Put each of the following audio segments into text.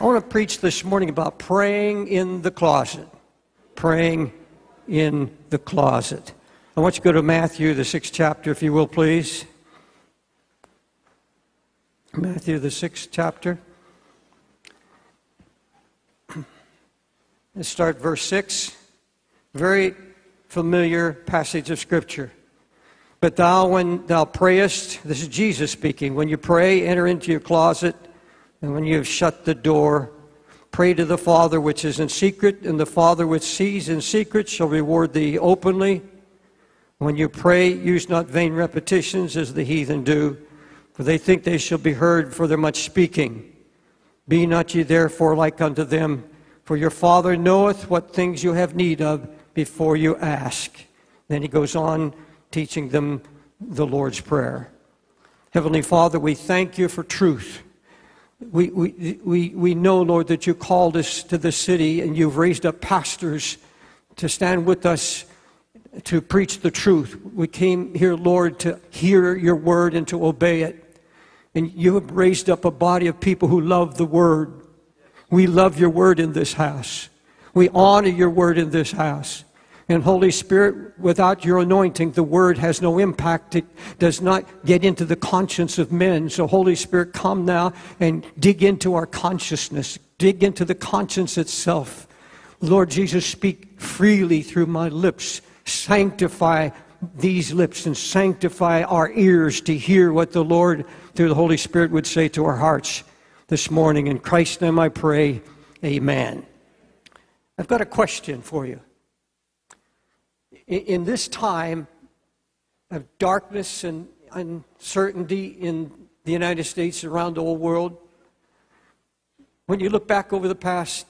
I want to preach this morning about praying in the closet. Praying in the closet. I want you to go to Matthew, the sixth chapter, if you will, please. Matthew, the sixth chapter. Let's start verse 6. Very familiar passage of Scripture. But thou, when thou prayest, this is Jesus speaking, when you pray, enter into your closet and when you have shut the door, pray to the Father which is in secret, and the Father which sees in secret shall reward thee openly. When you pray, use not vain repetitions as the heathen do, for they think they shall be heard for their much speaking. Be not ye therefore like unto them, for your Father knoweth what things you have need of before you ask. Then he goes on teaching them the Lord's Prayer. Heavenly Father, we thank you for truth. We, we, we, we know, Lord, that you called us to the city and you've raised up pastors to stand with us to preach the truth. We came here, Lord, to hear your word and to obey it. And you have raised up a body of people who love the word. We love your word in this house. We honor your word in this house. And Holy Spirit, without your anointing, the word has no impact. It does not get into the conscience of men. So, Holy Spirit, come now and dig into our consciousness, dig into the conscience itself. Lord Jesus, speak freely through my lips. Sanctify these lips and sanctify our ears to hear what the Lord, through the Holy Spirit, would say to our hearts this morning. In Christ's name I pray, amen. I've got a question for you in this time of darkness and uncertainty in the United States, around the whole world, when you look back over the past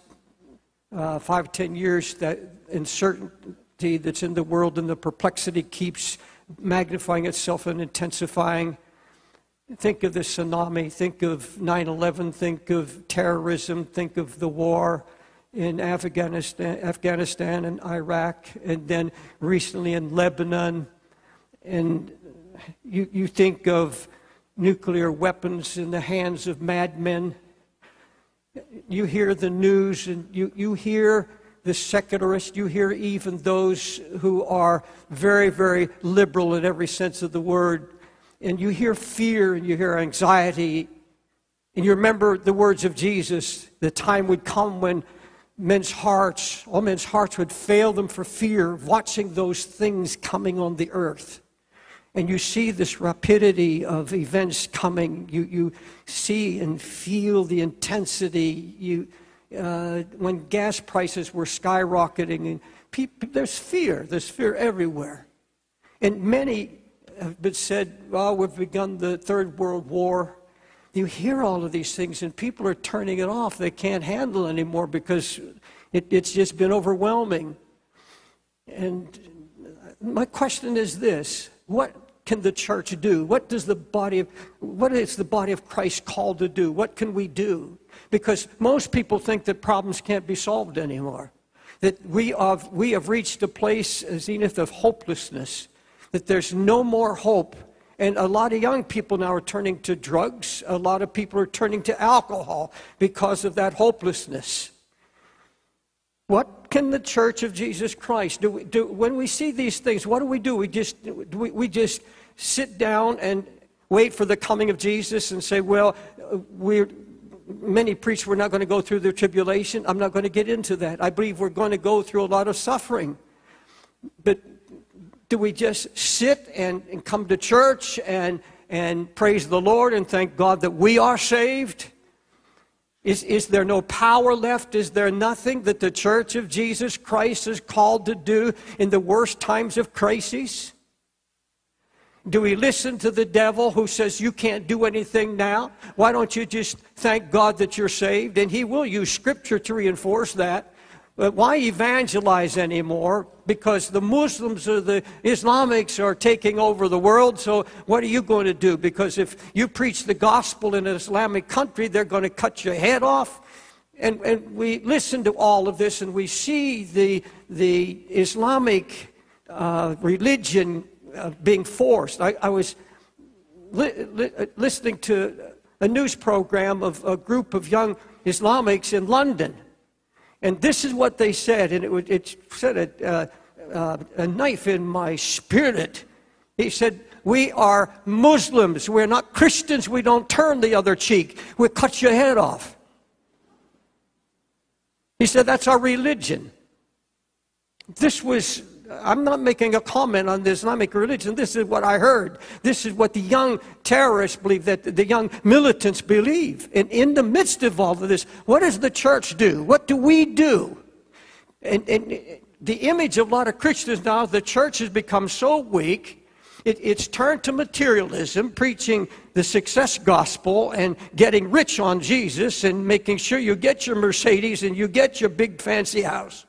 uh, five, ten years, that uncertainty that's in the world and the perplexity keeps magnifying itself and intensifying. Think of the tsunami, think of 9 11, think of terrorism, think of the war in Afghanistan, Afghanistan and Iraq, and then recently in Lebanon. And you, you think of nuclear weapons in the hands of madmen. You hear the news and you, you hear the secularists, you hear even those who are very, very liberal in every sense of the word. And you hear fear and you hear anxiety. And you remember the words of Jesus the time would come when men's hearts, all men's hearts would fail them for fear watching those things coming on the earth. And you see this rapidity of events coming. You, you see and feel the intensity. You, uh, when gas prices were skyrocketing, and people, there's fear. There's fear everywhere. And many have been said, well, we've begun the Third World War you hear all of these things and people are turning it off. They can't handle anymore because it, it's just been overwhelming. And my question is this what can the church do? What does the body of what is the body of Christ called to do? What can we do? Because most people think that problems can't be solved anymore. That we have, we have reached a place, a zenith of hopelessness, that there's no more hope and a lot of young people now are turning to drugs. A lot of people are turning to alcohol because of that hopelessness. What can the Church of Jesus Christ do? We, do when we see these things, what do we do? We just, we, we just sit down and wait for the coming of Jesus and say, well, we're, many preach we're not going to go through the tribulation. I'm not going to get into that. I believe we're going to go through a lot of suffering. But do we just sit and, and come to church and, and praise the Lord and thank God that we are saved? Is, is there no power left? Is there nothing that the church of Jesus Christ is called to do in the worst times of crises? Do we listen to the devil who says you can't do anything now? Why don't you just thank God that you're saved? And he will use scripture to reinforce that. But why evangelize anymore? Because the Muslims or the Islamics are taking over the world, so what are you going to do? Because if you preach the gospel in an Islamic country, they're going to cut your head off. And, and we listen to all of this and we see the, the Islamic uh, religion uh, being forced. I, I was li- li- listening to a news program of a group of young Islamics in London. And this is what they said, and it, it said a, uh, uh, a knife in my spirit. He said, We are Muslims. We're not Christians. We don't turn the other cheek. We cut your head off. He said, That's our religion. This was I'm not making a comment on the Islamic religion. This is what I heard. This is what the young terrorists believe, that the young militants believe. And in the midst of all of this, what does the church do? What do we do? And, and the image of a lot of Christians now, the church has become so weak, it, it's turned to materialism, preaching the success gospel and getting rich on Jesus and making sure you get your Mercedes and you get your big fancy house.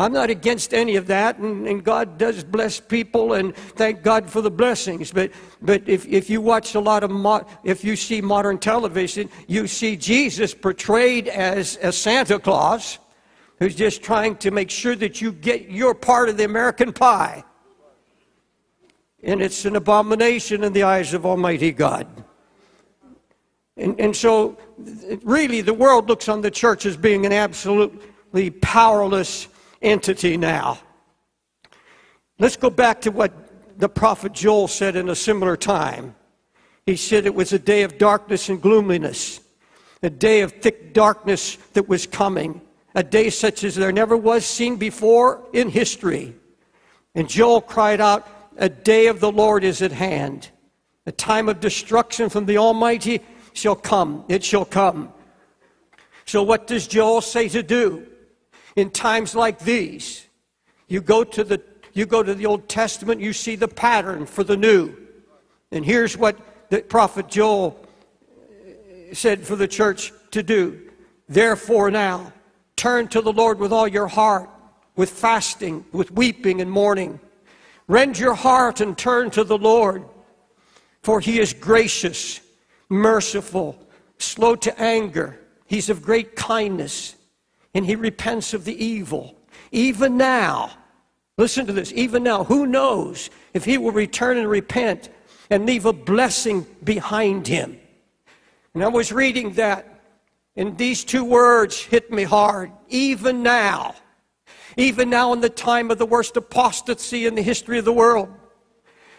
I'm not against any of that, and, and, God does bless people, and thank God for the blessings. But, but if, if you watch a lot of, mo- if you see modern television, you see Jesus portrayed as a Santa Claus who's just trying to make sure that you get your part of the American pie. And it's an abomination in the eyes of Almighty God. And, and so, really, the world looks on the church as being an absolutely powerless entity now. Let's go back to what the prophet Joel said in a similar time. He said it was a day of darkness and gloominess, a day of thick darkness that was coming, a day such as there never was seen before in history. And Joel cried out, A day of the Lord is at hand. A time of destruction from the Almighty shall come. It shall come. So, what does Joel say to do? In times like these. You go to the you go to the Old Testament, you see the pattern for the new. And here's what the prophet Joel uh, said for the church to do. Therefore now, turn to the Lord with all your heart, with fasting, with weeping and mourning. Rend your heart and turn to the Lord, for he is gracious, merciful, slow to anger. He's of great kindness and he repents of the evil. Even now, listen to this, even now, who knows if he will return and repent and leave a blessing behind him? And I was reading that, and these two words hit me hard. Even now. Even now, in the time of the worst apostasy in the history of the world.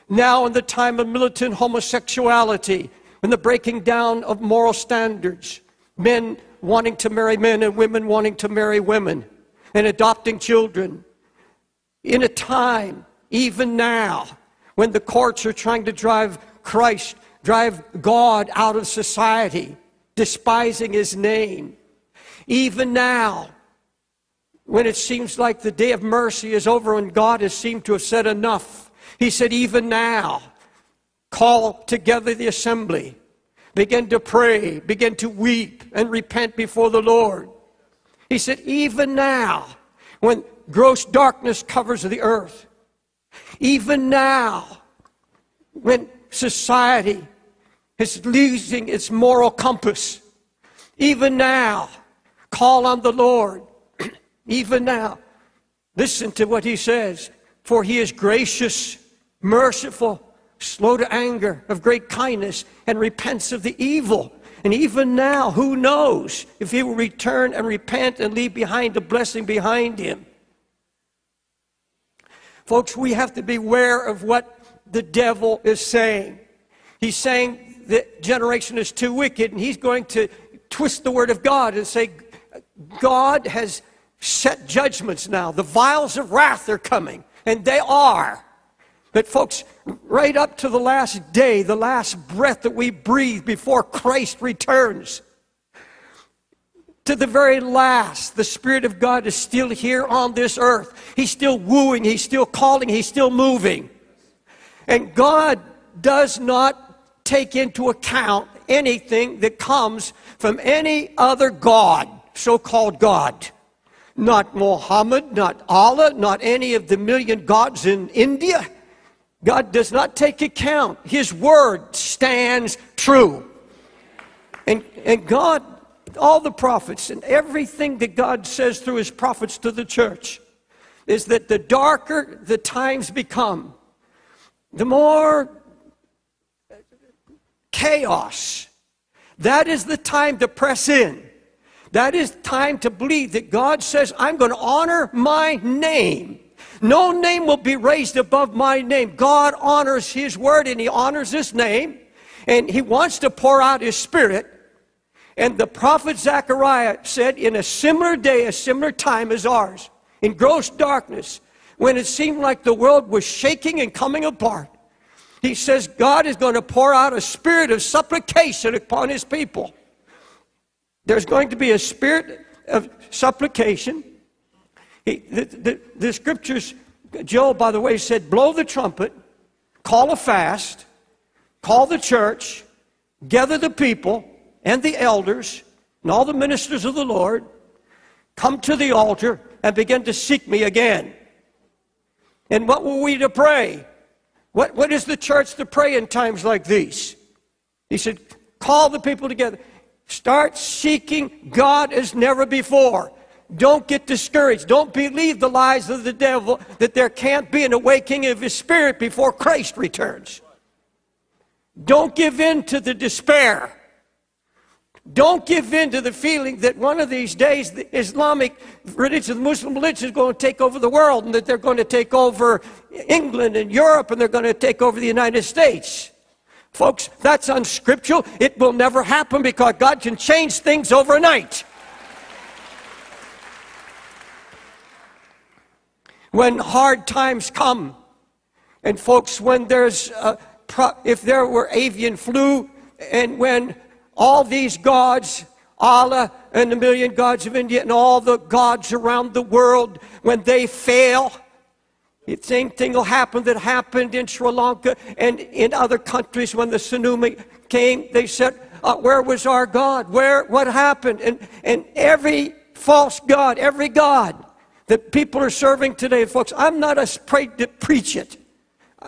Now, in the time of militant homosexuality, and the breaking down of moral standards, men wanting to marry men and women wanting to marry women and adopting children. In a time, even now, when the courts are trying to drive Christ, drive God out of society, despising his name. Even now, when it seems like the day of mercy is over and God has seemed to have said enough, he said, even now, call together the assembly begin to pray, begin to weep, and repent before the Lord. He said, even now, when gross darkness covers the earth, even now, when society is losing its moral compass, even now, call on the Lord. even now, listen to what he says, for he is gracious, merciful, slow to anger, of great kindness, and repents of the evil. And even now, who knows if he will return and repent and leave behind a blessing behind him. Folks, we have to beware of what the devil is saying. He's saying the generation is too wicked, and he's going to twist the word of God and say, God has set judgments now. The vials of wrath are coming, and they are. But, folks, right up to the last day, the last breath that we breathe before Christ returns, to the very last, the Spirit of God is still here on this earth. He's still wooing, He's still calling, He's still moving. And God does not take into account anything that comes from any other God, so called God. Not Mohammed, not Allah, not any of the million gods in India. God does not take account. His word stands true. And, and God, all the prophets and everything that God says through his prophets to the church is that the darker the times become, the more chaos That is the time to press in. That is time to believe that God says, I'm going to honor my name. No name will be raised above my name. God honors his word and he honors his name. And he wants to pour out his spirit. And the prophet Zechariah said, in a similar day, a similar time as ours, in gross darkness, when it seemed like the world was shaking and coming apart, he says God is going to pour out a spirit of supplication upon his people. There's going to be a spirit of supplication. He, the, the, the scriptures, Joel, by the way, said, blow the trumpet, call a fast, call the church, gather the people and the elders and all the ministers of the Lord, come to the altar and begin to seek me again. And what were we to pray? What, what is the church to pray in times like these? He said, call the people together. Start seeking God as never before. Don't get discouraged. Don't believe the lies of the devil that there can't be an awakening of his spirit before Christ returns. Don't give in to the despair. Don't give in to the feeling that one of these days the Islamic religion, the Muslim religion is going to take over the world and that they're going to take over England and Europe and they're going to take over the United States. Folks, that's unscriptural. It will never happen because God can change things overnight. When hard times come, and folks, when there's, a, if there were avian flu, and when all these gods, Allah and the million gods of India, and all the gods around the world, when they fail, the same thing will happen that happened in Sri Lanka and in other countries when the tsunami came. They said, uh, Where was our God? Where, what happened? And, and every false God, every God that people are serving today, folks, I'm not afraid to preach it.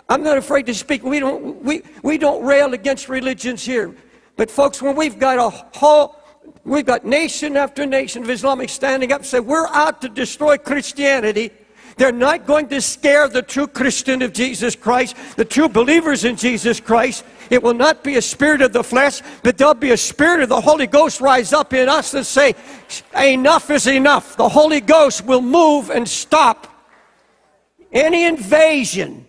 I'm not afraid to speak. We don't, we, we don't rail against religions here. But folks, when we've got a whole, we've got nation after nation of Islamic standing up and say, we're out to destroy Christianity, they're not going to scare the true Christian of Jesus Christ, the true believers in Jesus Christ. It will not be a spirit of the flesh, but there'll be a spirit of the Holy Ghost rise up in us and say, Enough is enough. The Holy Ghost will move and stop any invasion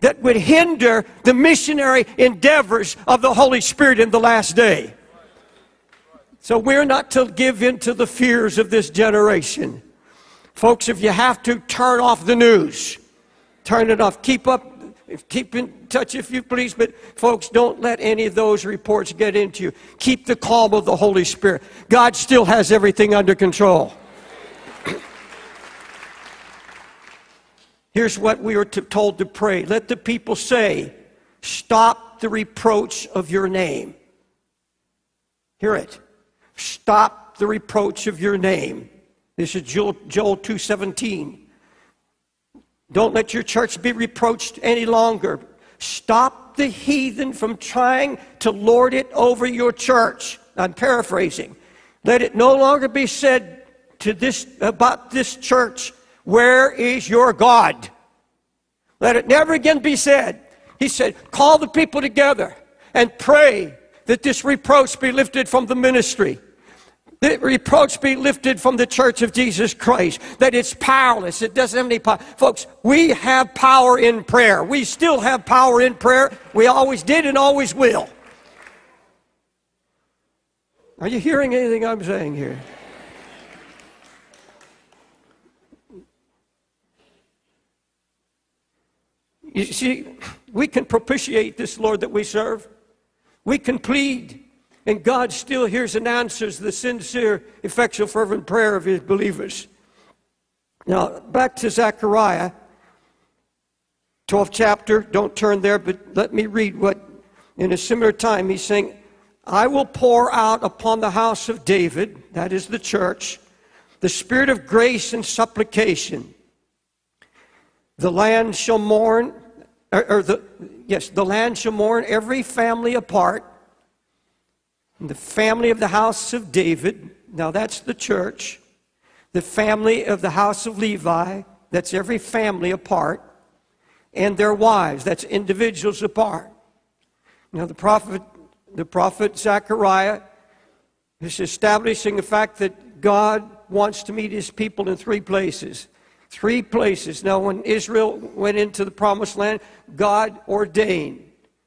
that would hinder the missionary endeavors of the Holy Spirit in the last day. So we're not to give in to the fears of this generation. Folks, if you have to, turn off the news. Turn it off. Keep up, keep in touch if you please, but folks, don't let any of those reports get into you. Keep the calm of the Holy Spirit. God still has everything under control. Here's what we were to, told to pray. Let the people say, Stop the reproach of your name. Hear it. Stop the reproach of your name. This is Joel, Joel 2:17. Don't let your church be reproached any longer. Stop the heathen from trying to lord it over your church. I'm paraphrasing. Let it no longer be said to this about this church, where is your God? Let it never again be said. He said, call the people together and pray that this reproach be lifted from the ministry that reproach be lifted from the church of Jesus Christ, that it's powerless, it doesn't have any power. Folks, we have power in prayer. We still have power in prayer. We always did and always will. Are you hearing anything I'm saying here? You see, we can propitiate this Lord that we serve. We can plead and God still hears and answers the sincere, effectual, fervent prayer of his believers. Now, back to Zechariah, 12th chapter. Don't turn there, but let me read what, in a similar time, he's saying, I will pour out upon the house of David, that is the church, the spirit of grace and supplication. The land shall mourn, or, or the, yes, the land shall mourn every family apart the family of the house of David, now that's the church. The family of the house of Levi, that's every family apart. And their wives, that's individuals apart. Now the prophet, the prophet Zechariah is establishing the fact that God wants to meet his people in three places. Three places. Now, when Israel went into the promised land, God ordained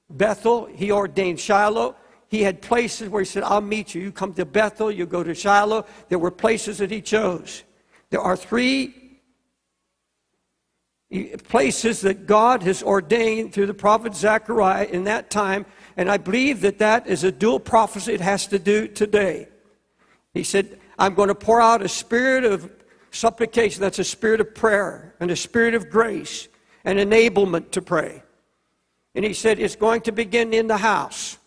Bethel, he ordained Shiloh. He had places where he said, I'll meet you. You come to Bethel, you go to Shiloh. There were places that he chose. There are three places that God has ordained through the prophet Zechariah in that time, and I believe that that is a dual prophecy it has to do today. He said, I'm going to pour out a spirit of supplication, that's a spirit of prayer, and a spirit of grace, and enablement to pray. And he said, It's going to begin in the house.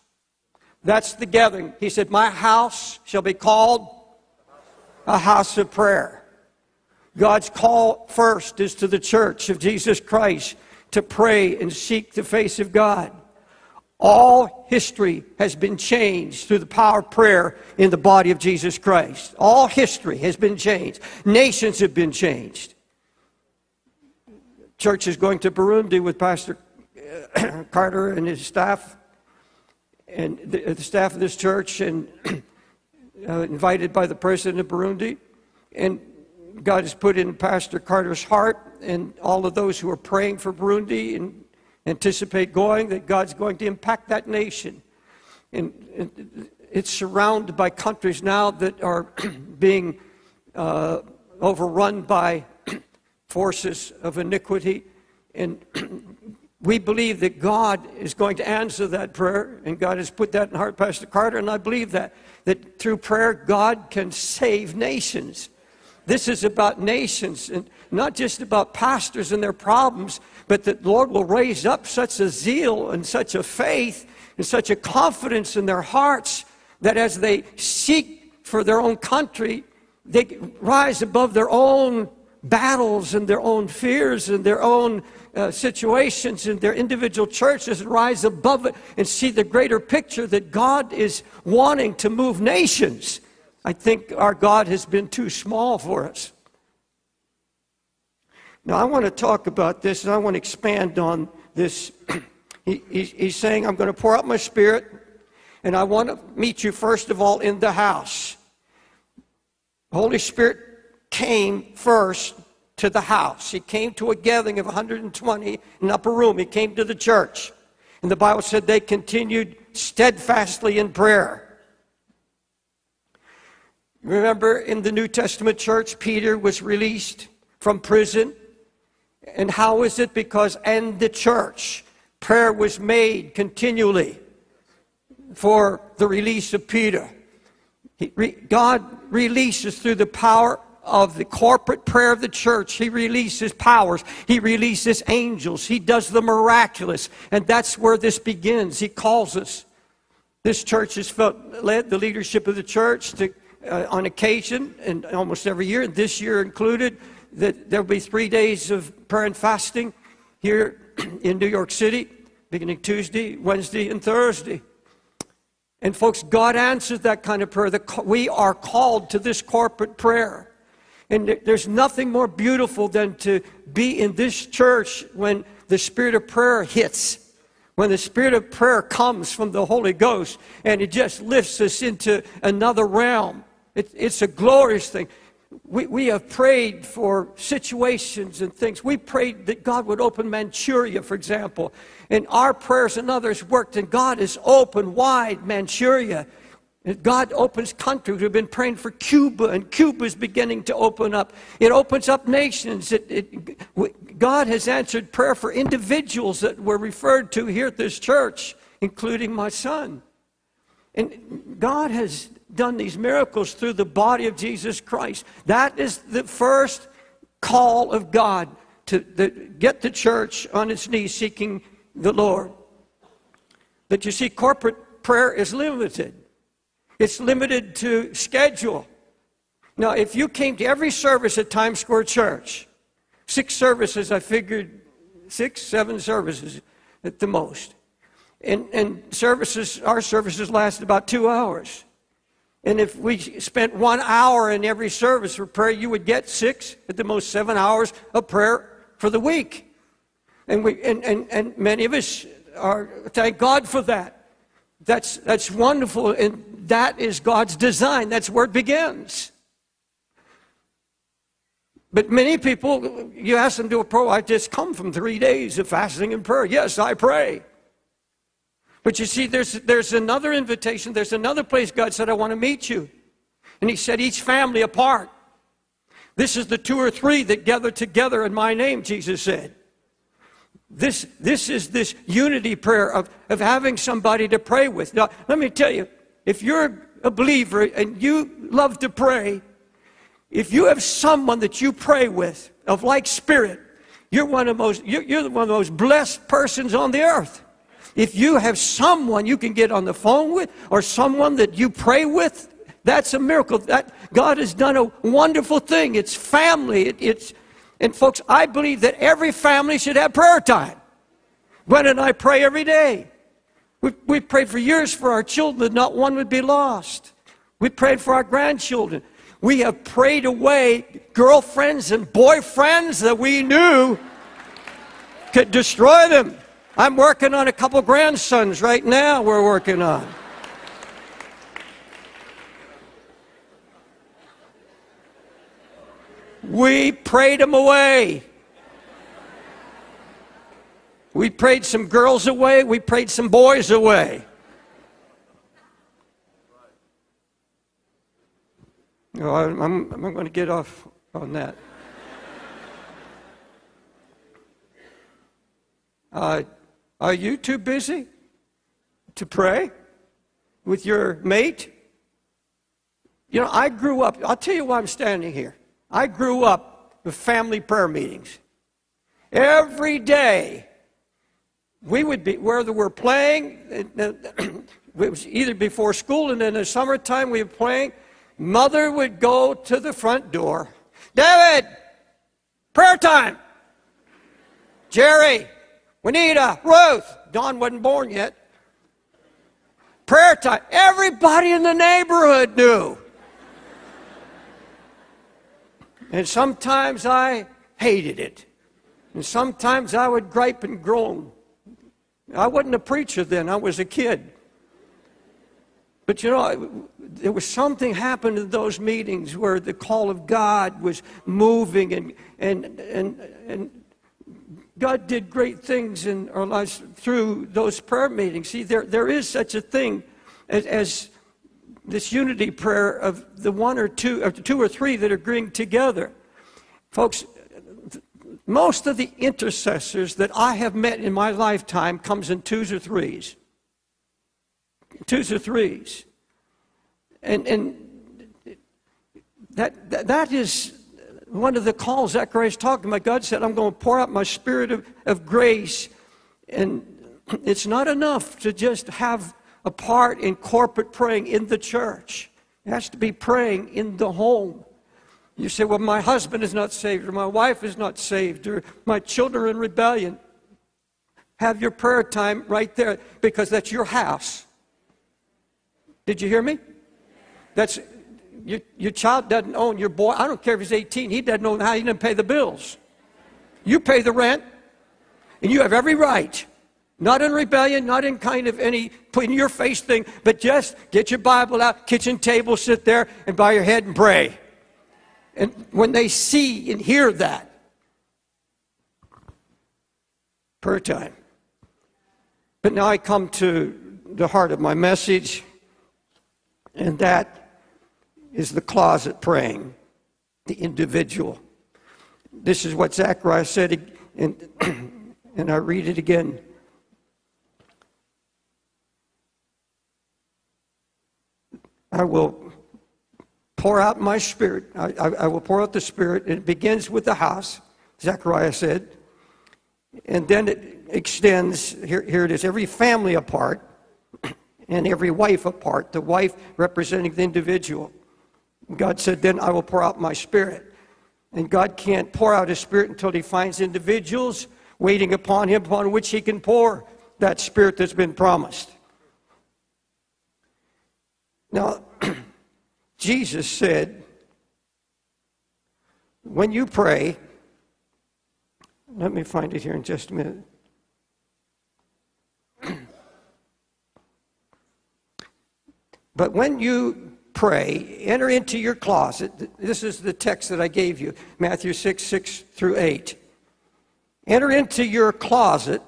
That's the gathering. He said, My house shall be called a house of prayer. God's call first is to the church of Jesus Christ to pray and seek the face of God. All history has been changed through the power of prayer in the body of Jesus Christ. All history has been changed. Nations have been changed. Church is going to Burundi with Pastor Carter and his staff, and the, the staff of this church, and uh, invited by the president of Burundi. And God has put in Pastor Carter's heart and all of those who are praying for Burundi and anticipate going, that God's going to impact that nation. And, and it's surrounded by countries now that are being uh, overrun by forces of iniquity. And we believe that God is going to answer that prayer, and God has put that in heart, Pastor Carter, and I believe that that through prayer God can save nations. This is about nations, and not just about pastors and their problems, but that the Lord will raise up such a zeal and such a faith and such a confidence in their hearts that as they seek for their own country, they rise above their own battles and their own fears and their own uh, situations in their individual churches and rise above it and see the greater picture that God is wanting to move nations. I think our God has been too small for us. Now, I want to talk about this and I want to expand on this. he, he's, he's saying, I'm going to pour out my spirit and I want to meet you, first of all, in the house. Holy Spirit came first to the house. He came to a gathering of 120 in upper room. He came to the church. And the Bible said they continued steadfastly in prayer. Remember in the New Testament church, Peter was released from prison. And how is it? Because in the church, prayer was made continually for the release of Peter. God releases through the power of the corporate prayer of the church. He releases powers. He releases angels. He does the miraculous. And that's where this begins. He calls us. This church has felt, led the leadership of the church to, uh, on occasion, and almost every year, and this year included, that there'll be three days of prayer and fasting here in New York City, beginning Tuesday, Wednesday, and Thursday. And folks, God answers that kind of prayer. We are called to this corporate prayer. And there's nothing more beautiful than to be in this church when the spirit of prayer hits. When the spirit of prayer comes from the Holy Ghost and it just lifts us into another realm. It, it's a glorious thing. We, we have prayed for situations and things. We prayed that God would open Manchuria, for example. And our prayers and others worked, and God has opened wide Manchuria. God opens countries. We've been praying for Cuba, and Cuba is beginning to open up. It opens up nations. It, it, God has answered prayer for individuals that were referred to here at this church, including my son. And God has done these miracles through the body of Jesus Christ. That is the first call of God to the, get the church on its knees seeking the Lord. But you see, corporate prayer is limited. It's limited to schedule. Now, if you came to every service at Times Square Church, six services, I figured six, seven services at the most. And, and services, our services last about two hours. And if we spent one hour in every service for prayer, you would get six, at the most seven hours of prayer for the week. And, we, and, and, and many of us are, thank God for that. That's, that's wonderful, and that is God's design. That's where it begins. But many people, you ask them to a pro, I just come from three days of fasting and prayer. Yes, I pray. But you see, there's, there's another invitation, there's another place God said, I want to meet you. And He said, each family apart. This is the two or three that gather together in my name, Jesus said. This, this is this unity prayer of, of having somebody to pray with. Now, let me tell you, if you're a believer and you love to pray, if you have someone that you pray with of like spirit, you're one of the most, you're, one of the most blessed persons on the earth. If you have someone you can get on the phone with or someone that you pray with, that's a miracle. That God has done a wonderful thing. It's family. It, it's, and folks, I believe that every family should have prayer time. Gwen and I pray every day. We, we prayed for years for our children that not one would be lost. We prayed for our grandchildren. We have prayed away girlfriends and boyfriends that we knew could destroy them. I'm working on a couple grandsons right now, we're working on. We prayed them away. We prayed some girls away, we prayed some boys away. No, I'm, I'm, I'm going to get off on that. Uh, are you too busy to pray with your mate? You know, I grew up, I'll tell you why I'm standing here. I grew up with family prayer meetings. Every day, we would be, whether we're playing, uh, uh, it was either before school and in the summertime we were playing, mother would go to the front door. David, prayer time. Jerry, Juanita, Ruth. Don wasn't born yet. Prayer time. Everybody in the neighborhood knew. And sometimes I hated it. And sometimes I would gripe and groan. I wasn't a preacher then, I was a kid. But you know, there was something happened in those meetings where the call of God was moving and, and, and, and God did great things in our lives through those prayer meetings. See, there, there is such a thing as, as this unity prayer of the one or two, or two or three that are agreeing together. Folks, most of the intercessors that I have met in my lifetime comes in twos or threes. Twos or threes. And, and that, that, that is one of the calls Zechariah is talking about. God said, I'm going to pour out my spirit of, of grace. And it's not enough to just have a part in corporate praying in the church. It has to be praying in the home. You say, well, my husband is not saved, or my wife is not saved, or my children are in rebellion. Have your prayer time right there because that's your house. Did you hear me? That's your, your child doesn't own your boy. I don't care if he's 18, he doesn't know how he didn't pay the bills. You pay the rent, and you have every right not in rebellion, not in kind of any put in your face thing, but just get your Bible out, kitchen table, sit there and bow your head and pray. And when they see and hear that, prayer time. But now I come to the heart of my message, and that is the closet praying, the individual. This is what Zechariah said, and, and I read it again. I will pour out my spirit. I, I, I, will pour out the spirit. And it begins with the house, Zechariah said. And then it extends, here, here it is, every family apart and every wife apart, the wife representing the individual. God said, Then I will pour out my spirit. And God can't pour out his spirit until he finds individuals waiting upon him upon which he can pour that spirit that's been promised. Now, Jesus said, when you pray, let me find it here in just a minute. But when you pray, enter into your closet. This is the text that I gave you Matthew 6 6 through 8. Enter into your closet.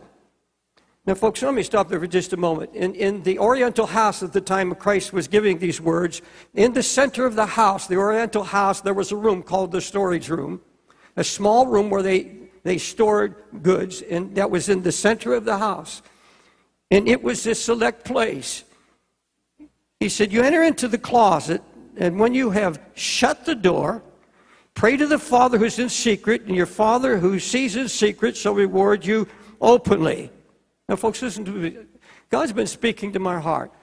Now, folks, let me stop there for just a moment. In, in the Oriental house at the time Christ was giving these words, in the center of the house, the Oriental house, there was a room called the storage room, a small room where they, they stored goods, and that was in the center of the house. And it was a select place. He said, You enter into the closet, and when you have shut the door, pray to the Father who's in secret, and your Father who sees in secret shall reward you openly. Now, folks, listen to me. God's been speaking to my heart.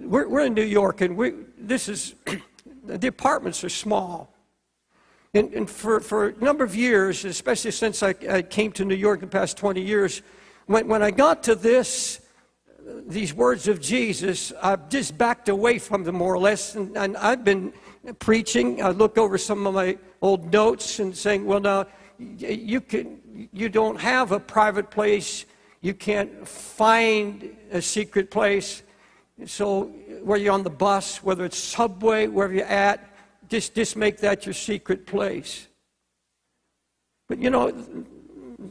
We're, we're in New York, and we, this is, the apartments are small. And, and, for, for a number of years, especially since I, I came to New York the past 20 years, when, when I got to this, these words of Jesus, I've just backed away from them more or less. And, and, I've been preaching. I look over some of my old notes and saying, well, now, you, can, you don't have a private place. You can't find a secret place. So, where you're on the bus, whether it's subway, wherever you're at, just, just make that your secret place. But you know,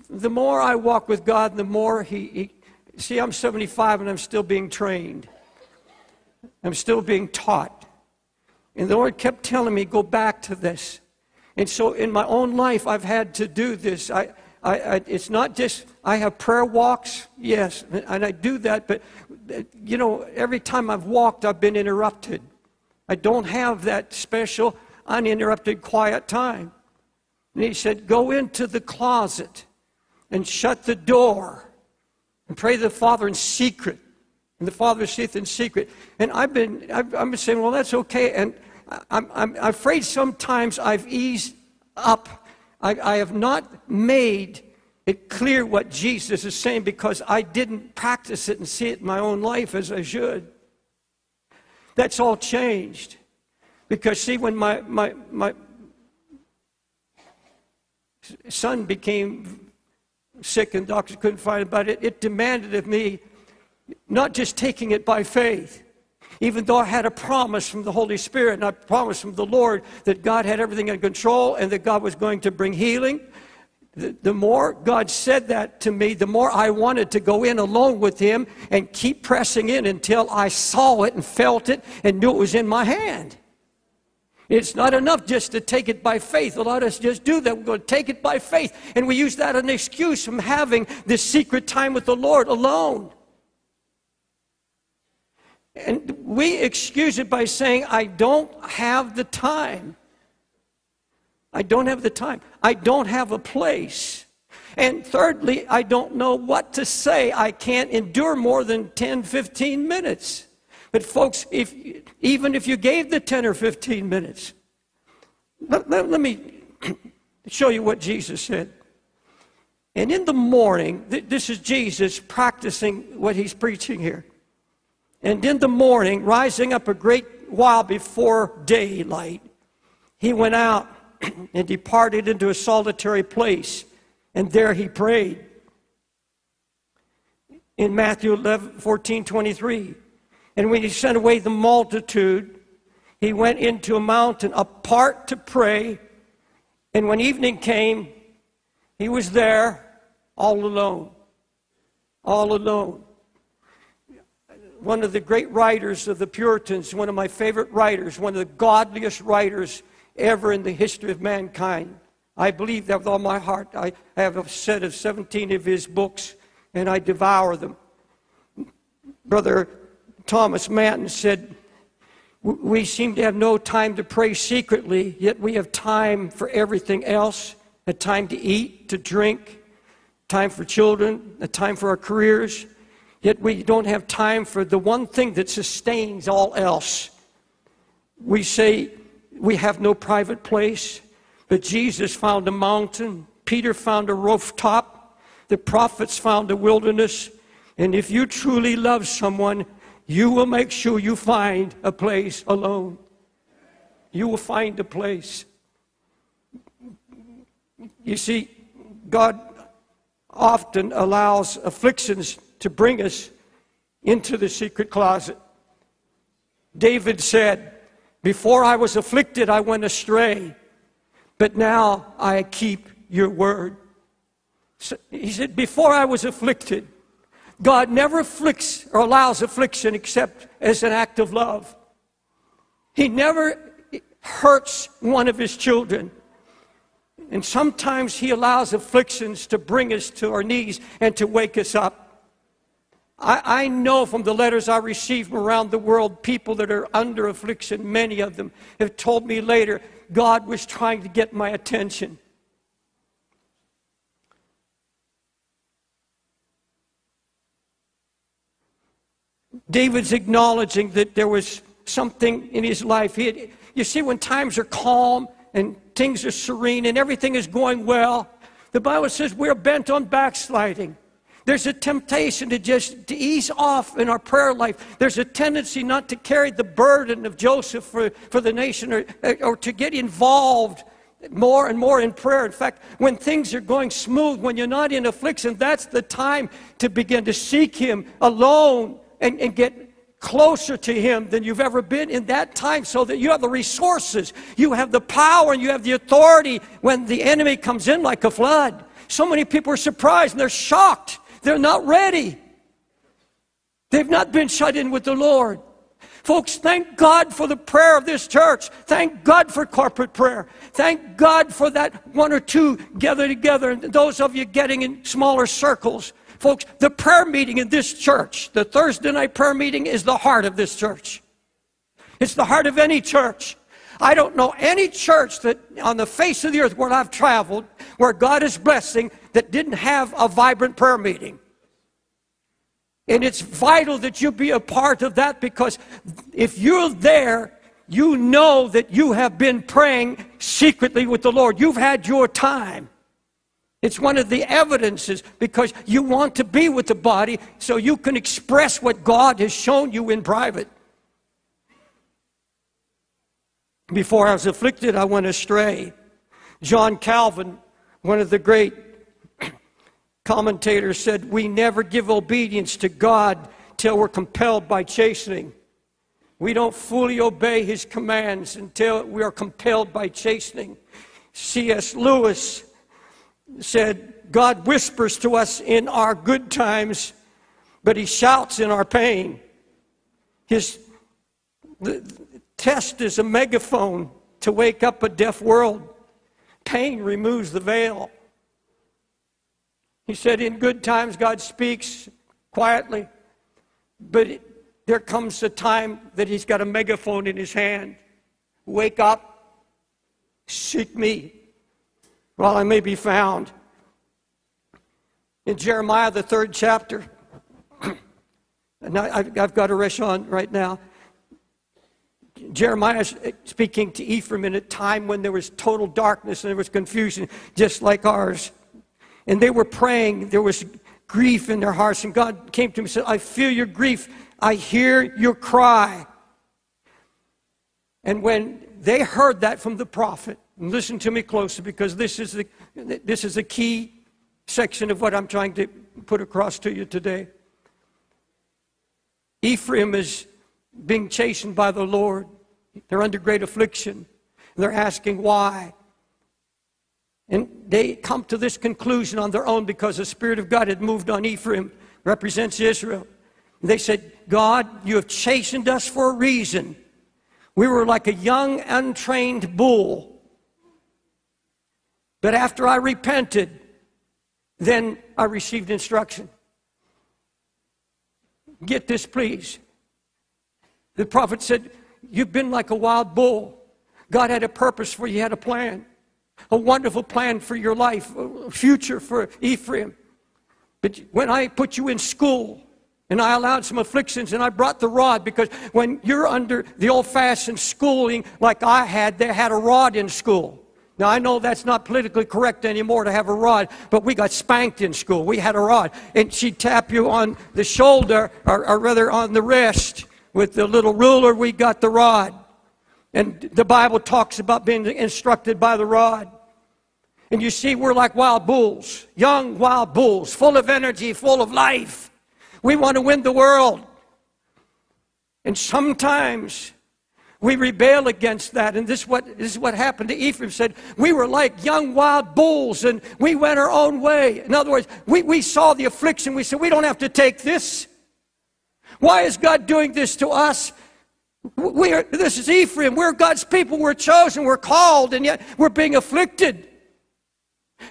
the more I walk with God, the more He, he See, I'm 75 and I'm still being trained. I'm still being taught. And the Lord kept telling me, go back to this. And so in my own life, I've had to do this. I, I, I, it's not just, I have prayer walks, yes, and I do that, but, you know, every time I've walked, I've been interrupted. I don't have that special, uninterrupted, quiet time. And he said, go into the closet and shut the door and pray to the Father in secret. And the Father seeth in secret. And I've been, I've, I've been saying, well, that's okay. And I'm, I'm, afraid sometimes I've eased up. I, I have not made it clear what Jesus is saying because I didn't practice it and see it in my own life as I should. That's all changed. Because, see, when my, my, my son became sick and doctors couldn't find but it, it demanded of me not just taking it by faith, even though I had a promise from the Holy Spirit and I promised from the Lord that God had everything in control and that God was going to bring healing. The, the more God said that to me, the more I wanted to go in alone with Him and keep pressing in until I saw it and felt it and knew it was in my hand. It's not enough just to take it by faith. A lot of us just do that. We're going to take it by faith. And we use that as an excuse from having this secret time with the Lord alone. And we excuse it by saying, I don't have the time. I don't have the time. I don't have a place. And thirdly, I don't know what to say. I can't endure more than 10, 15 minutes. But, folks, if, even if you gave the 10 or 15 minutes, let, let, let me show you what Jesus said. And in the morning, th- this is Jesus practicing what he's preaching here. And in the morning, rising up a great while before daylight, he went out and departed into a solitary place, and there he prayed. In Matthew 11, 14, 23. And when he sent away the multitude, he went into a mountain apart to pray. And when evening came, he was there all alone. All alone. One of the great writers of the Puritans, one of my favorite writers, one of the godliest writers ever in the history of mankind. I believe that with all my heart. I have a set of 17 of his books, and I devour them. Brother Thomas Manton said, We seem to have no time to pray secretly, yet we have time for everything else a time to eat, to drink, time for children, a time for our careers. Yet we don't have time for the one thing that sustains all else. We say we have no private place, but Jesus found a mountain, Peter found a rooftop, the prophets found a wilderness. And if you truly love someone, you will make sure you find a place alone. You will find a place. You see, God often allows afflictions to bring us into the secret closet. David said, Before I was afflicted, I went astray, but now I keep your word. So he said, Before I was afflicted, God never afflicts or allows affliction except as an act of love. He never hurts one of his children. And sometimes he allows afflictions to bring us to our knees and to wake us up. I, I, know from the letters I receive from around the world, people that are under affliction, many of them have told me later, God was trying to get my attention. David's acknowledging that there was something in his life. Had, you see, when times are calm and things are serene and everything is going well, the Bible says we're bent on backsliding. There's a temptation to just to ease off in our prayer life. There's a tendency not to carry the burden of Joseph for, for the nation or, or to get involved more and more in prayer. In fact, when things are going smooth, when you're not in affliction, that's the time to begin to seek Him alone and, and get closer to Him than you've ever been in that time so that you have the resources, you have the power, and you have the authority when the enemy comes in like a flood. So many people are surprised and they're shocked they're not ready. They've not been shut in with the Lord. Folks, thank God for the prayer of this church. Thank God for corporate prayer. Thank God for that one or two gather together, and those of you getting in smaller circles. Folks, the prayer meeting in this church, the Thursday night prayer meeting, is the heart of this church. It's the heart of any church. I don't know any church that on the face of the earth where I've traveled, where God is blessing, that didn't have a vibrant prayer meeting. And it's vital that you be a part of that because if you're there, you know that you have been praying secretly with the Lord. You've had your time. It's one of the evidences because you want to be with the body so you can express what God has shown you in private. Before I was afflicted, I went astray. John Calvin, one of the great commentator said, We never give obedience to God till we're compelled by chastening. We don't fully obey his commands until we are compelled by chastening. C.S. Lewis said, God whispers to us in our good times, but he shouts in our pain. His test is a megaphone to wake up a deaf world. Pain removes the veil. He said, In good times, God speaks quietly, but there comes a time that He's got a megaphone in His hand. Wake up, seek me while I may be found. In Jeremiah, the third chapter, and I've got to rush on right now. Jeremiah speaking to Ephraim in a time when there was total darkness and there was confusion, just like ours. And they were praying. There was grief in their hearts. And God came to him and said, I feel your grief. I hear your cry. And when they heard that from the prophet, listen to me closely because this is the, this is a key section of what I'm trying to put across to you today. Ephraim is being chastened by the Lord. They're under great affliction. They're asking why. And they come to this conclusion on their own because the Spirit of God had moved on Ephraim, represents Israel. They said, God, you have chastened us for a reason. We were like a young, untrained bull. But after I repented, then I received instruction. Get this, please. The prophet said, You've been like a wild bull. God had a purpose for you, He had a plan a wonderful plan for your life, a future for Ephraim. But when I put you in school, and I allowed some afflictions and I brought the rod because when you're under the old fashioned schooling like I had, they had a rod in school. Now I know that's not politically correct anymore to have a rod, but we got spanked in school. We had a rod. And she'd tap you on the shoulder, or, or rather on the wrist. With the little ruler, we got the rod. And the Bible talks about being instructed by the rod. And you see, we're like wild bulls, young wild bulls, full of energy, full of life. We want to win the world. And sometimes we rebel against that. And this is, what, this is what happened to Ephraim said. We were like young wild bulls and we went our own way. In other words, we, we saw the affliction. We said, we don't have to take this. Why is God doing this to us? We are, this is Ephraim. We're God's people. We're chosen. We're called, and yet we're being afflicted.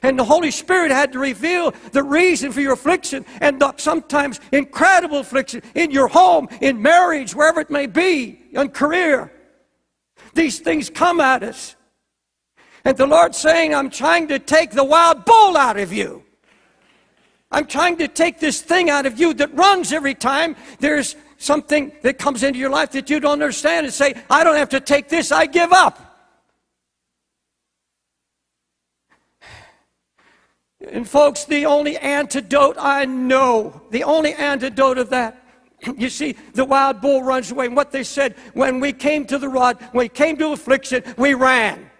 And the Holy Spirit had to reveal the reason for your affliction and sometimes incredible affliction in your home, in marriage, wherever it may be, in career. These things come at us. And the Lord's saying, I'm trying to take the wild bull out of you. I'm trying to take this thing out of you that runs every time there's something that comes into your life that you don't understand and say, I don't have to take this, I give up. And folks, the only antidote I know, the only antidote of that, you see, the wild bull runs away. And what they said, when we came to the rod, when we came to affliction, we ran.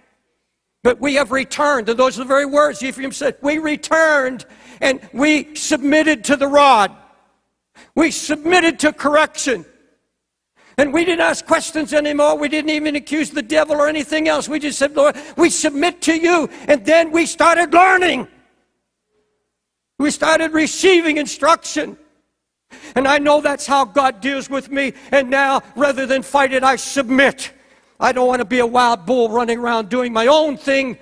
But we have returned. And those are the very words Ephraim said. We returned and we submitted to the rod. We submitted to correction. And we didn't ask questions anymore. We didn't even accuse the devil or anything else. We just said, Lord, we submit to you. And then we started learning. We started receiving instruction. And I know that's how God deals with me. And now, rather than fight it, I submit. I don't want to be a wild bull running around doing my own thing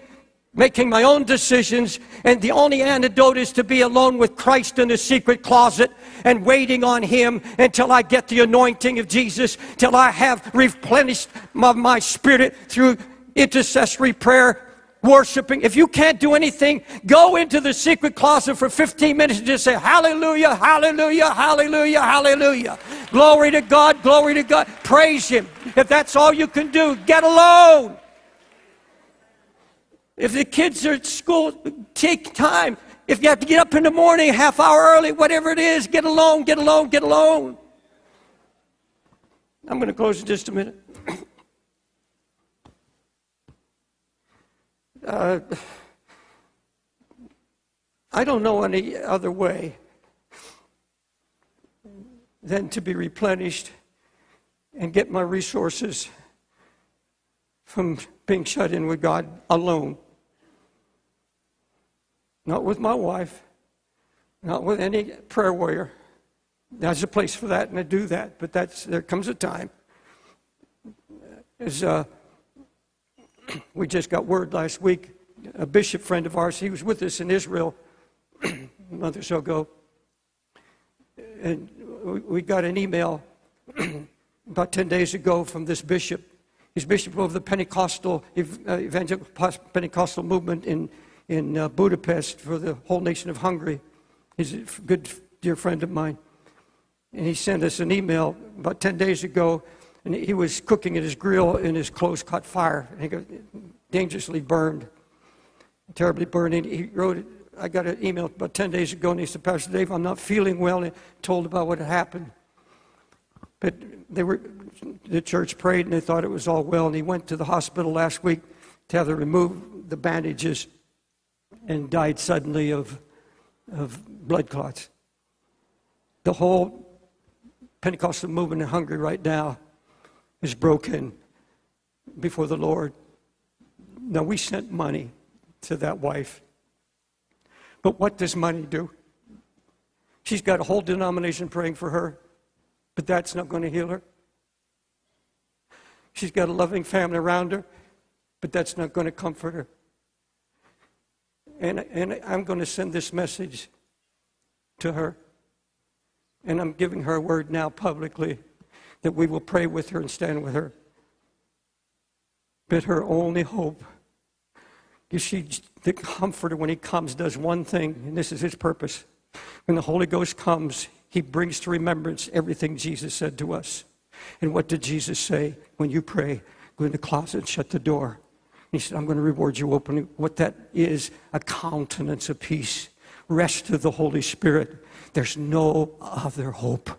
making my own decisions, and the only antidote is to be alone with Christ in the secret closet and waiting on Him until I get the anointing of Jesus, till I have replenished my, my spirit through intercessory prayer, worshiping. If you can't do anything, go into the secret closet for 15 minutes and just say, Hallelujah, Hallelujah, Hallelujah, Hallelujah. Glory to God, glory to God. Praise Him. If that's all you can do, get alone. If the kids are at school, take time. If you have to get up in the morning, half hour early, whatever it is, get alone, get alone, get alone. I'm going to close in just a minute. Uh, I don't know any other way than to be replenished and get my resources from being shut in with God alone. Not with my wife, not with any prayer warrior. There's a place for that, and I do that, but that's, there comes a time. As, uh, we just got word last week, a bishop friend of ours, he was with us in Israel a month or so ago, and we got an email about 10 days ago from this bishop. He's bishop of the Pentecostal, uh, evangelical Pentecostal movement in in uh, Budapest for the whole nation of Hungary. He's a good, dear friend of mine. And he sent us an email about 10 days ago, and he was cooking at his grill, and his clothes caught fire. He got dangerously burned, terribly burned. And he wrote, I got an email about 10 days ago, and he said, Pastor Dave, I'm not feeling well, and told about what had happened. But they were, the church prayed, and they thought it was all well, and he went to the hospital last week to have them remove the bandages and died suddenly of, of blood clots. The whole Pentecostal movement in Hungary right now is broken before the Lord. Now, we sent money to that wife. But what does money do? She's got a whole denomination praying for her, but that's not going to heal her. She's got a loving family around her, but that's not going to comfort her. And, and I'm going to send this message to her. And I'm giving her a word now publicly that we will pray with her and stand with her. But her only hope, you see, the Comforter, when He comes, does one thing, and this is His purpose. When the Holy Ghost comes, He brings to remembrance everything Jesus said to us. And what did Jesus say? When you pray, go in the closet and shut the door. He said, I'm going to reward you openly. What that is, a countenance of peace. Rest of the Holy Spirit. There's no other hope.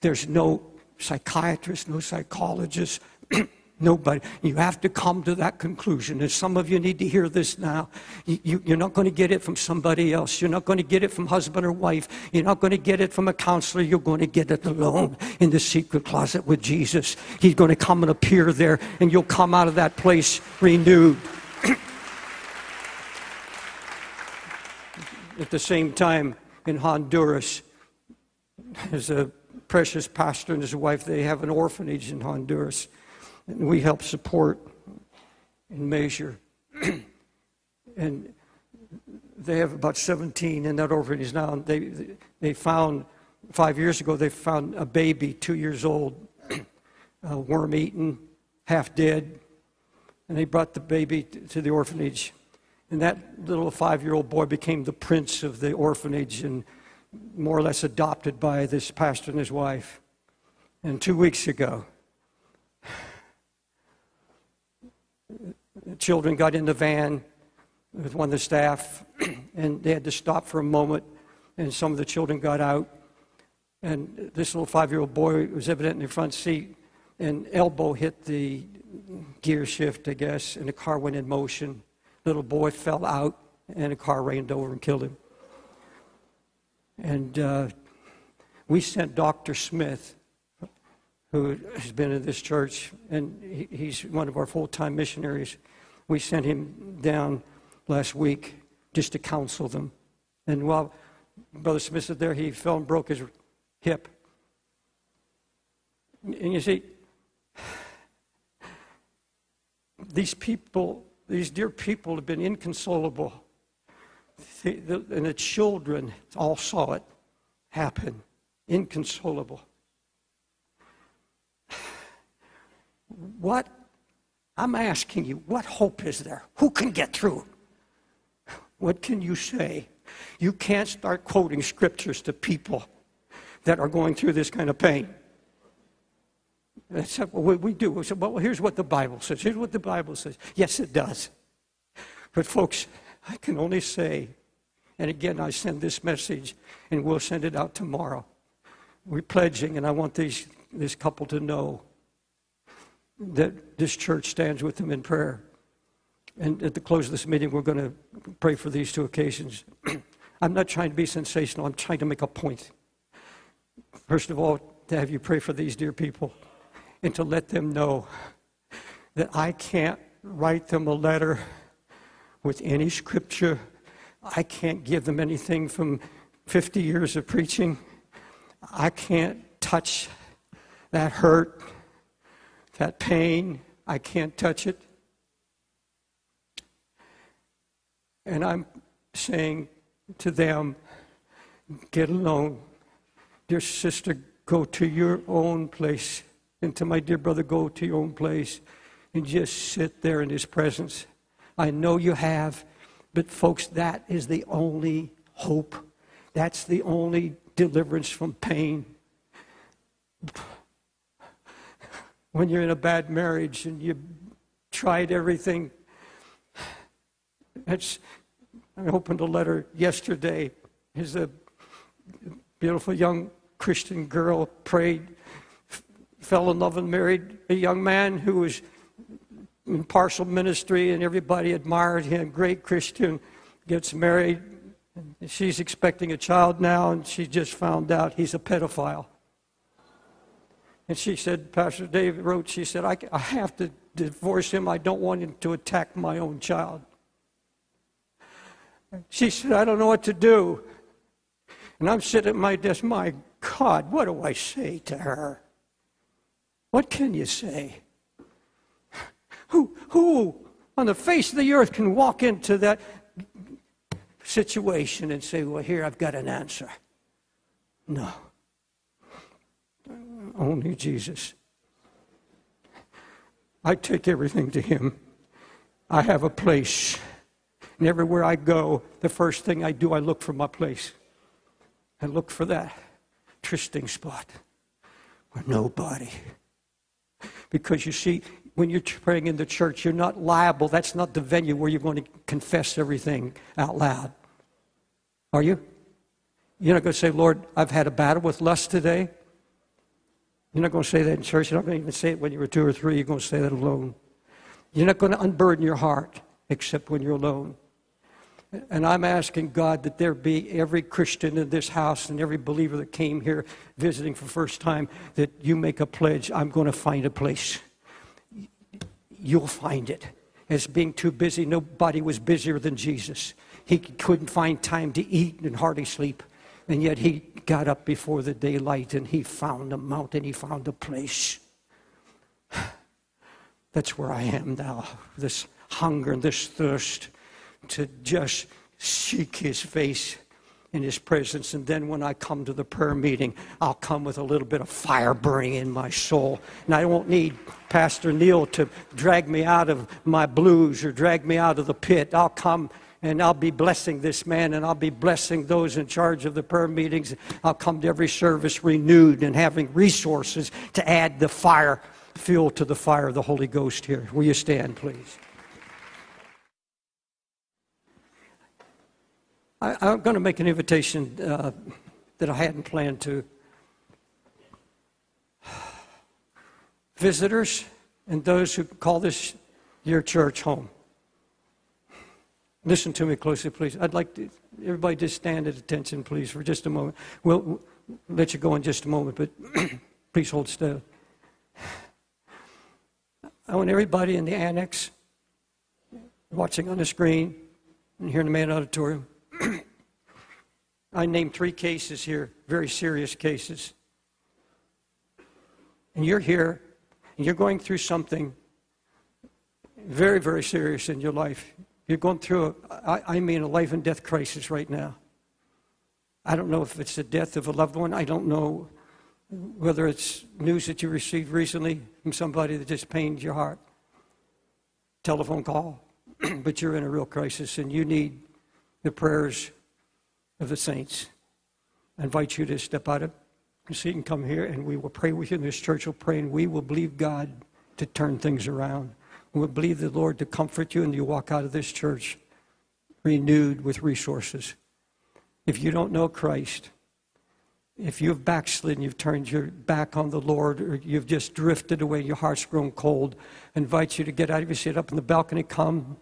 There's no psychiatrist, no psychologist, Nobody. You have to come to that conclusion. And some of you need to hear this now. You, are not going to get it from somebody else. You're not going to get it from husband or wife. You're not going to get it from a counselor. You're going to get it alone in the secret closet with Jesus. He's going to come and appear there, and you'll come out of that place renewed. At the same time, in Honduras, there's a precious pastor and his wife. They have an orphanage in Honduras and we help support and measure. and they have about 17 in that orphanage now. They, they found, five years ago, they found a baby, two years old, uh, worm eaten, half dead. And they brought the baby to the orphanage. And that little five year old boy became the prince of the orphanage and more or less adopted by this pastor and his wife. And two weeks ago, the children got in the van with one of the staff, and they had to stop for a moment, and some of the children got out. And this little five year old boy was evident in the front seat, and elbow hit the gear shift, I guess, and the car went in motion. Little boy fell out, and a car ran over and killed him. And uh, we sent Dr. Smith who has been in this church, and he, he's one of our full time missionaries. We sent him down last week just to counsel them. And while Brother Smith was there, he fell and broke his hip. And you see, these people, these dear people have been inconsolable. And the children all saw it happen, inconsolable. What, I'm asking you, what hope is there? Who can get through? What can you say? You can't start quoting scriptures to people that are going through this kind of pain. That's what we do. We say, well, here's what the Bible says. Here's what the Bible says. Yes, it does. But, folks, I can only say, and again, I send this message, and we'll send it out tomorrow. We're pledging, and I want these, this couple to know that this church stands with them in prayer. And at the close of this meeting, we're going to pray for these two occasions. I'm not trying to be sensational, I'm trying to make a point. First of all, to have you pray for these dear people and to let them know that I can't write them a letter with any scripture. I can't give them anything from 50 years of preaching. I can't touch that hurt that pain, I can't touch it. And I'm saying to them, get alone. Dear sister, go to your own place. And to my dear brother, go to your own place and just sit there in his presence. I know you have, but folks, that is the only hope. That's the only deliverance from pain when you're in a bad marriage and you tried everything. It's, I opened a letter yesterday. Is a beautiful young Christian girl prayed, fell in love and married a young man who was in partial ministry and everybody admired him. Great Christian, gets married. She's expecting a child now, and she just found out he's a pedophile. And she said, Pastor Dave wrote, she said, I, I have to divorce him. I don't want him to attack my own child. She said, I don't know what to do. And I'm sitting at my desk, my God, what do I say to her? What can you say? Who, who on the face of the earth can walk into that situation and say, Well, here, I've got an answer? No. Only Jesus. I take everything to Him. I have a place. And everywhere I go, the first thing I do, I look for my place. I look for that trysting spot where nobody. Because you see, when you're praying in the church, you're not liable. That's not the venue where you're going to confess everything out loud. Are you? You're not going to say, Lord, I've had a battle with lust today. You're not going to say that in church. You're not going to even say it when you were two or three. You're going to say that alone. You're not going to unburden your heart except when you're alone. And I'm asking God that there be every Christian in this house and every believer that came here visiting for the first time that you make a pledge I'm going to find a place. You'll find it. As being too busy, nobody was busier than Jesus. He couldn't find time to eat and hardly sleep. And yet he got up before the daylight and he found a mountain, he found a place. That's where I am now. This hunger and this thirst to just seek his face in his presence. And then when I come to the prayer meeting, I'll come with a little bit of fire burning in my soul. And I won't need Pastor Neil to drag me out of my blues or drag me out of the pit. I'll come and I'll be blessing this man and I'll be blessing those in charge of the prayer meetings. I'll come to every service renewed and having resources to add the fire, fuel to the fire of the Holy Ghost here. Will you stand, please? I, am going to make an invitation uh, that I hadn't planned to. Visitors and those who call this your church home. Listen to me closely, please. I'd like to, everybody just stand at attention, please, for just a moment. We'll, we'll let you go in just a moment, but please hold still. I want everybody in the annex, watching on the screen, and here in the main auditorium, I named three cases here, very serious cases. And you're here, and you're going through something very, very serious in your life. You're going through, a, I, I mean, a life and death crisis right now. I don't know if it's the death of a loved one. I don't know whether it's news that you received recently from somebody that just pained your heart. Telephone call. but you're in a real crisis and you need the prayers of the saints. I invite you to step out of your seat and come here, and we will pray with you. And this church will pray, and we will believe God to turn things around. We believe the Lord to comfort you, and you walk out of this church renewed with resources. If you don't know Christ, if you've backslidden, you've turned your back on the Lord, or you've just drifted away, your heart's grown cold, I invite you to get out of your seat up in the balcony, come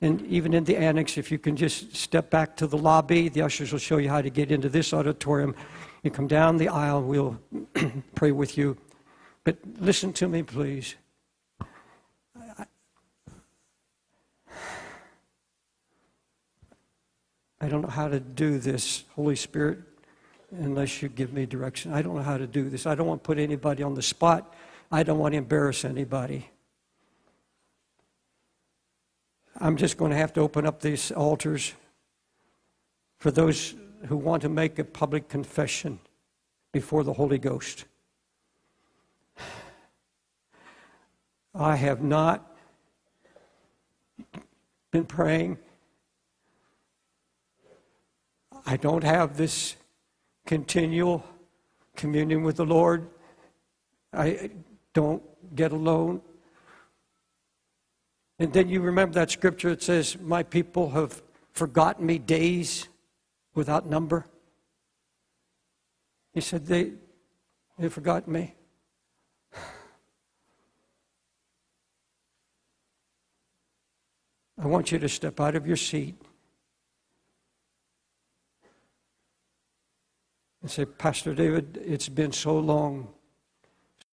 and even in the annex, if you can just step back to the lobby, the ushers will show you how to get into this auditorium. You come down the aisle, we'll pray with you. But listen to me, please. I don't know how to do this, Holy Spirit, unless you give me direction. I don't know how to do this. I don't want to put anybody on the spot. I don't want to embarrass anybody. I'm just going to have to open up these altars for those who want to make a public confession before the Holy Ghost. I have not been praying. I don't have this continual communion with the Lord. I don't get alone. And then you remember that scripture that says, My people have forgotten me days without number. He said, They, they forgot me. I want you to step out of your seat and say, Pastor David, it's been so long